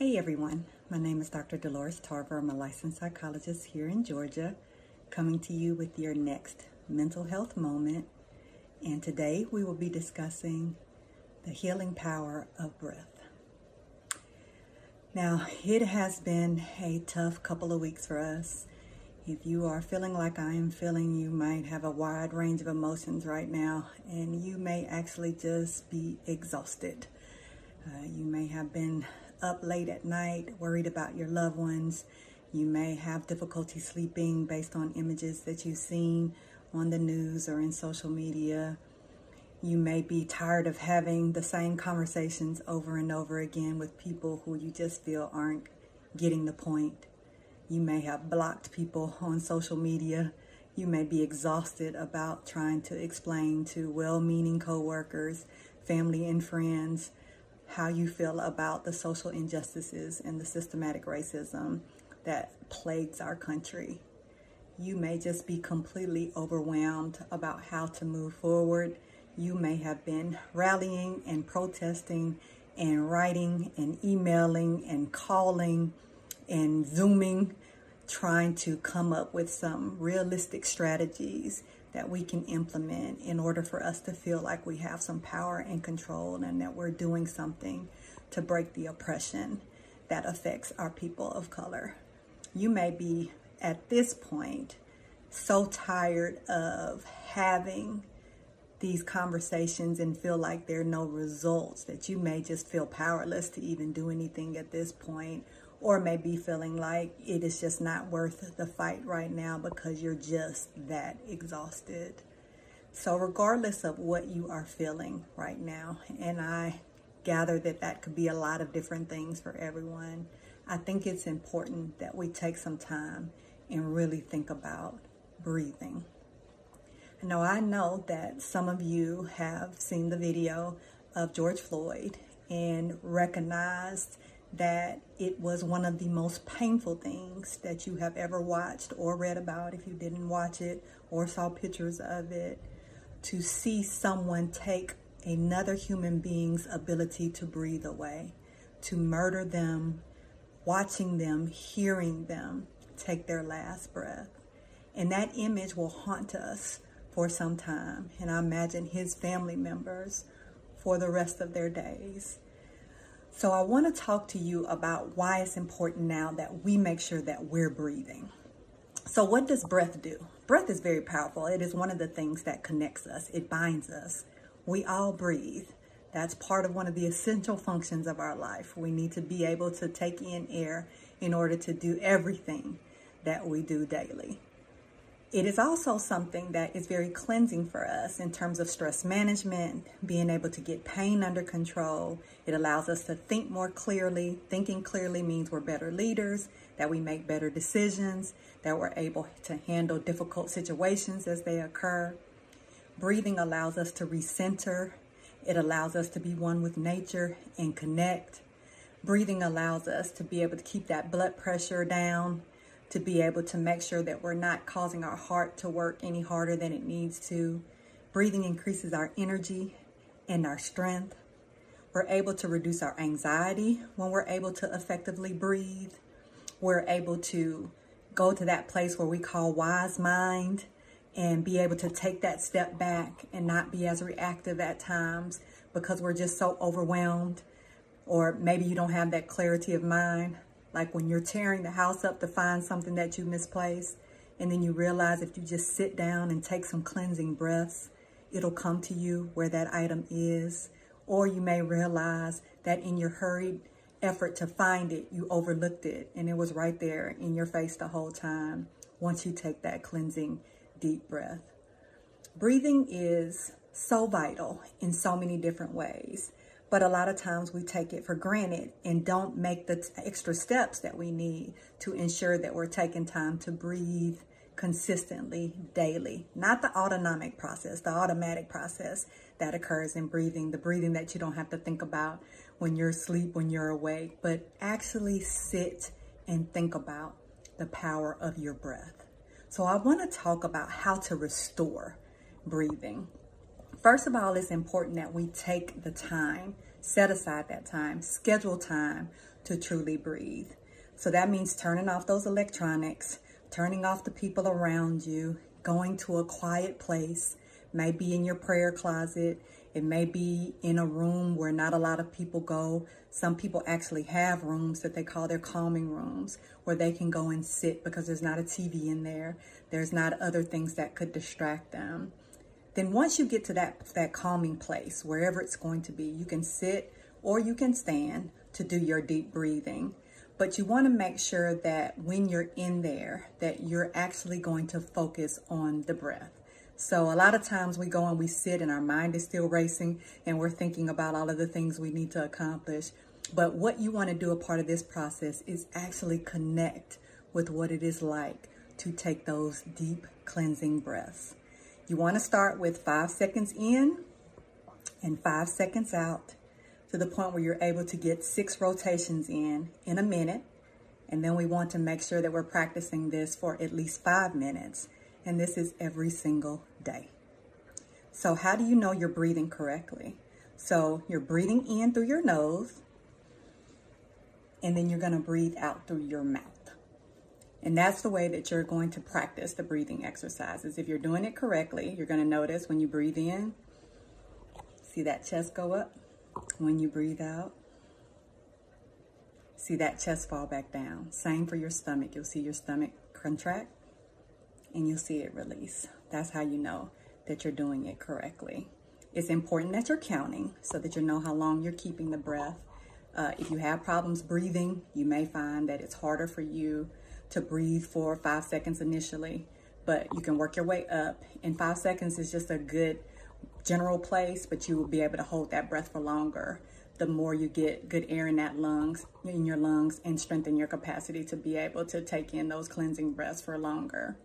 Hey everyone, my name is Dr. Dolores Tarver. I'm a licensed psychologist here in Georgia, coming to you with your next mental health moment. And today we will be discussing the healing power of breath. Now, it has been a tough couple of weeks for us. If you are feeling like I am feeling, you might have a wide range of emotions right now, and you may actually just be exhausted. Uh, you may have been up late at night, worried about your loved ones. You may have difficulty sleeping based on images that you've seen on the news or in social media. You may be tired of having the same conversations over and over again with people who you just feel aren't getting the point. You may have blocked people on social media. You may be exhausted about trying to explain to well meaning coworkers, family, and friends how you feel about the social injustices and the systematic racism that plagues our country. You may just be completely overwhelmed about how to move forward. You may have been rallying and protesting and writing and emailing and calling and zooming, trying to come up with some realistic strategies that we can implement in order for us to feel like we have some power and control and that we're doing something to break the oppression that affects our people of color. You may be at this point so tired of having these conversations and feel like there are no results that you may just feel powerless to even do anything at this point or maybe feeling like it is just not worth the fight right now because you're just that exhausted. So, regardless of what you are feeling right now, and I gather that that could be a lot of different things for everyone, I think it's important that we take some time and really think about breathing. Now, I know that some of you have seen the video of George Floyd and recognized that it was one of the most painful things that you have ever watched or read about if you didn't watch it or saw pictures of it to see someone take another human being's ability to breathe away, to murder them, watching them, hearing them take their last breath. And that image will haunt us for some time. And I imagine his family members for the rest of their days. So, I want to talk to you about why it's important now that we make sure that we're breathing. So, what does breath do? Breath is very powerful. It is one of the things that connects us, it binds us. We all breathe. That's part of one of the essential functions of our life. We need to be able to take in air in order to do everything that we do daily. It is also something that is very cleansing for us in terms of stress management, being able to get pain under control. It allows us to think more clearly. Thinking clearly means we're better leaders, that we make better decisions, that we're able to handle difficult situations as they occur. Breathing allows us to recenter. It allows us to be one with nature and connect. Breathing allows us to be able to keep that blood pressure down to be able to make sure that we're not causing our heart to work any harder than it needs to. Breathing increases our energy and our strength. We're able to reduce our anxiety when we're able to effectively breathe. We're able to go to that place where we call wise mind and be able to take that step back and not be as reactive at times because we're just so overwhelmed or maybe you don't have that clarity of mind like when you're tearing the house up to find something that you misplaced, and then you realize if you just sit down and take some cleansing breaths, it'll come to you where that item is. Or you may realize that in your hurried effort to find it, you overlooked it and it was right there in your face the whole time once you take that cleansing deep breath. Breathing is so vital in so many different ways. But a lot of times we take it for granted and don't make the extra steps that we need to ensure that we're taking time to breathe consistently daily. Not the autonomic process, the automatic process that occurs in breathing, the breathing that you don't have to think about when you're asleep, when you're awake, but actually sit and think about the power of your breath. So I want to talk about how to restore breathing. First of all, it's important that we take the time set aside that time, schedule time to truly breathe. So that means turning off those electronics, turning off the people around you, going to a quiet place, maybe in your prayer closet. It may be in a room where not a lot of people go. Some people actually have rooms that they call their calming rooms where they can go and sit because there's not a TV in there. There's not other things that could distract them. Then once you get to that, that calming place, wherever it's going to be, you can sit or you can stand to do your deep breathing. But you want to make sure that when you're in there, that you're actually going to focus on the breath. So a lot of times we go and we sit and our mind is still racing and we're thinking about all of the things we need to accomplish. But what you want to do a part of this process is actually connect with what it is like to take those deep cleansing breaths. You want to start with five seconds in and five seconds out to the point where you're able to get six rotations in in a minute. And then we want to make sure that we're practicing this for at least five minutes. And this is every single day. So how do you know you're breathing correctly? So you're breathing in through your nose, and then you're going to breathe out through your mouth. And that's the way that you're going to practice the breathing exercises. If you're doing it correctly, you're going to notice when you breathe in, see that chest go up. When you breathe out, see that chest fall back down. Same for your stomach. You'll see your stomach contract and you'll see it release. That's how you know that you're doing it correctly. It's important that you're counting so that you know how long you're keeping the breath. Uh, if you have problems breathing, you may find that it's harder for you to breathe for five seconds initially, but you can work your way up. And five seconds is just a good general place, but you will be able to hold that breath for longer. The more you get good air in that lungs, in your lungs, and strengthen your capacity to be able to take in those cleansing breaths for longer.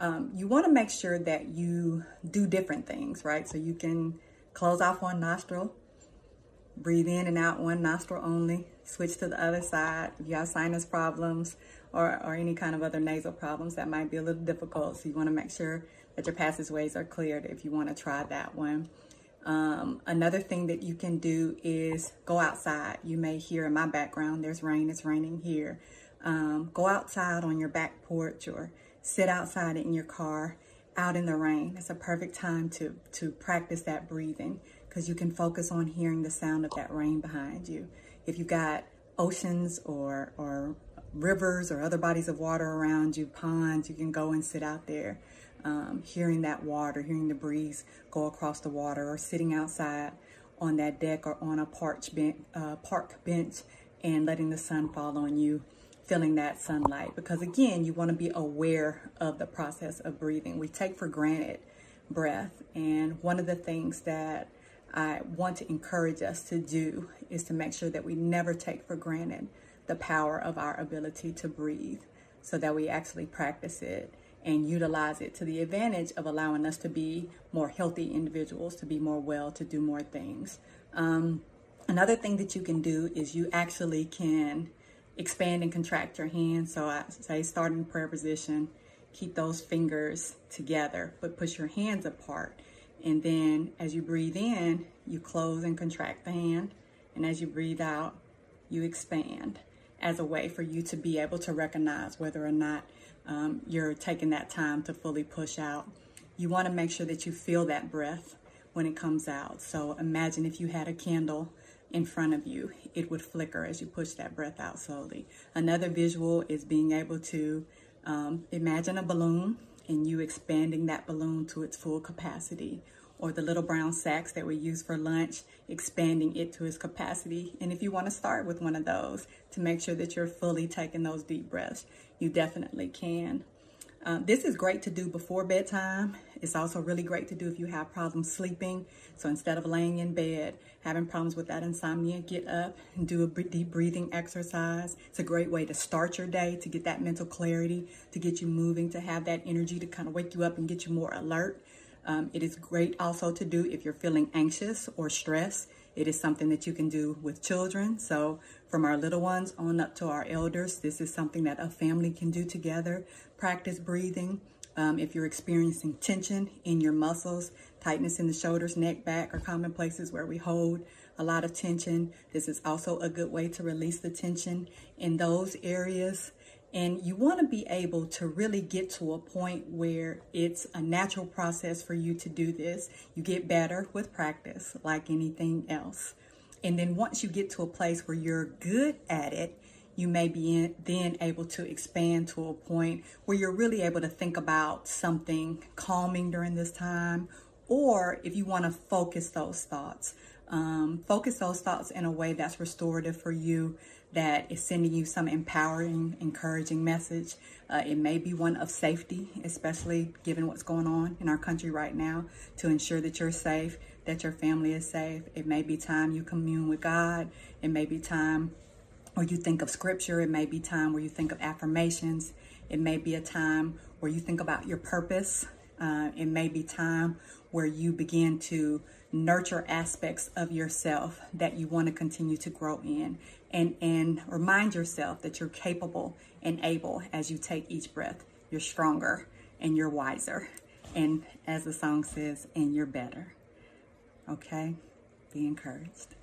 Um, you want to make sure that you do different things, right? So you can close off one nostril, breathe in and out one nostril only, switch to the other side. If you have sinus problems or, or any kind of other nasal problems, that might be a little difficult. So you want to make sure that your passageways are cleared if you want to try that one. Um, another thing that you can do is go outside. You may hear in my background, there's rain, it's raining here. Um, go outside on your back porch or sit outside in your car out in the rain. It's a perfect time to, to practice that breathing because you can focus on hearing the sound of that rain behind you. If you've got oceans or, or rivers or other bodies of water around you, ponds, you can go and sit out there, um, hearing that water, hearing the breeze go across the water, or sitting outside on that deck or on a bench, uh, park bench and letting the sun fall on you, feeling that sunlight. Because again, you want to be aware of the process of breathing. We take for granted breath, and one of the things that I want to encourage us to do is to make sure that we never take for granted the power of our ability to breathe so that we actually practice it and utilize it to the advantage of allowing us to be more healthy individuals, to be more well, to do more things. Um, another thing that you can do is you actually can expand and contract your hands. So I say start in prayer position, keep those fingers together, but push your hands apart and then as you breathe in, you close and contract the hand. And as you breathe out, you expand as a way for you to be able to recognize whether or not um, you're taking that time to fully push out. You want to make sure that you feel that breath when it comes out. So imagine if you had a candle in front of you, it would flicker as you push that breath out slowly. Another visual is being able to um, imagine a balloon and you expanding that balloon to its full capacity or the little brown sacks that we use for lunch, expanding it to its capacity. And if you want to start with one of those to make sure that you're fully taking those deep breaths, you definitely can. Um, this is great to do before bedtime. It's also really great to do if you have problems sleeping. So instead of laying in bed, having problems with that insomnia, get up and do a deep breathing exercise. It's a great way to start your day, to get that mental clarity, to get you moving, to have that energy to kind of wake you up and get you more alert. Um, it is great also to do if you're feeling anxious or stressed. It is something that you can do with children. So from our little ones on up to our elders, this is something that a family can do together. Practice breathing. Um, if you're experiencing tension in your muscles, tightness in the shoulders, neck, back are common places where we hold a lot of tension. This is also a good way to release the tension in those areas. And you want to be able to really get to a point where it's a natural process for you to do this. You get better with practice, like anything else. And then once you get to a place where you're good at it, you may be in, then able to expand to a point where you're really able to think about something calming during this time, or if you want to focus those thoughts, um, focus those thoughts in a way that's restorative for you, that is sending you some empowering, encouraging message. Uh, it may be one of safety, especially given what's going on in our country right now, to ensure that you're safe, that your family is safe. It may be time you commune with God. It may be time where you think of scripture. It may be time where you think of affirmations. It may be a time where you think about your purpose. Uh, it may be time where you begin to nurture aspects of yourself that you want to continue to grow in and, and remind yourself that you're capable and able as you take each breath. You're stronger and you're wiser. And as the song says, and you're better. Okay? Be encouraged.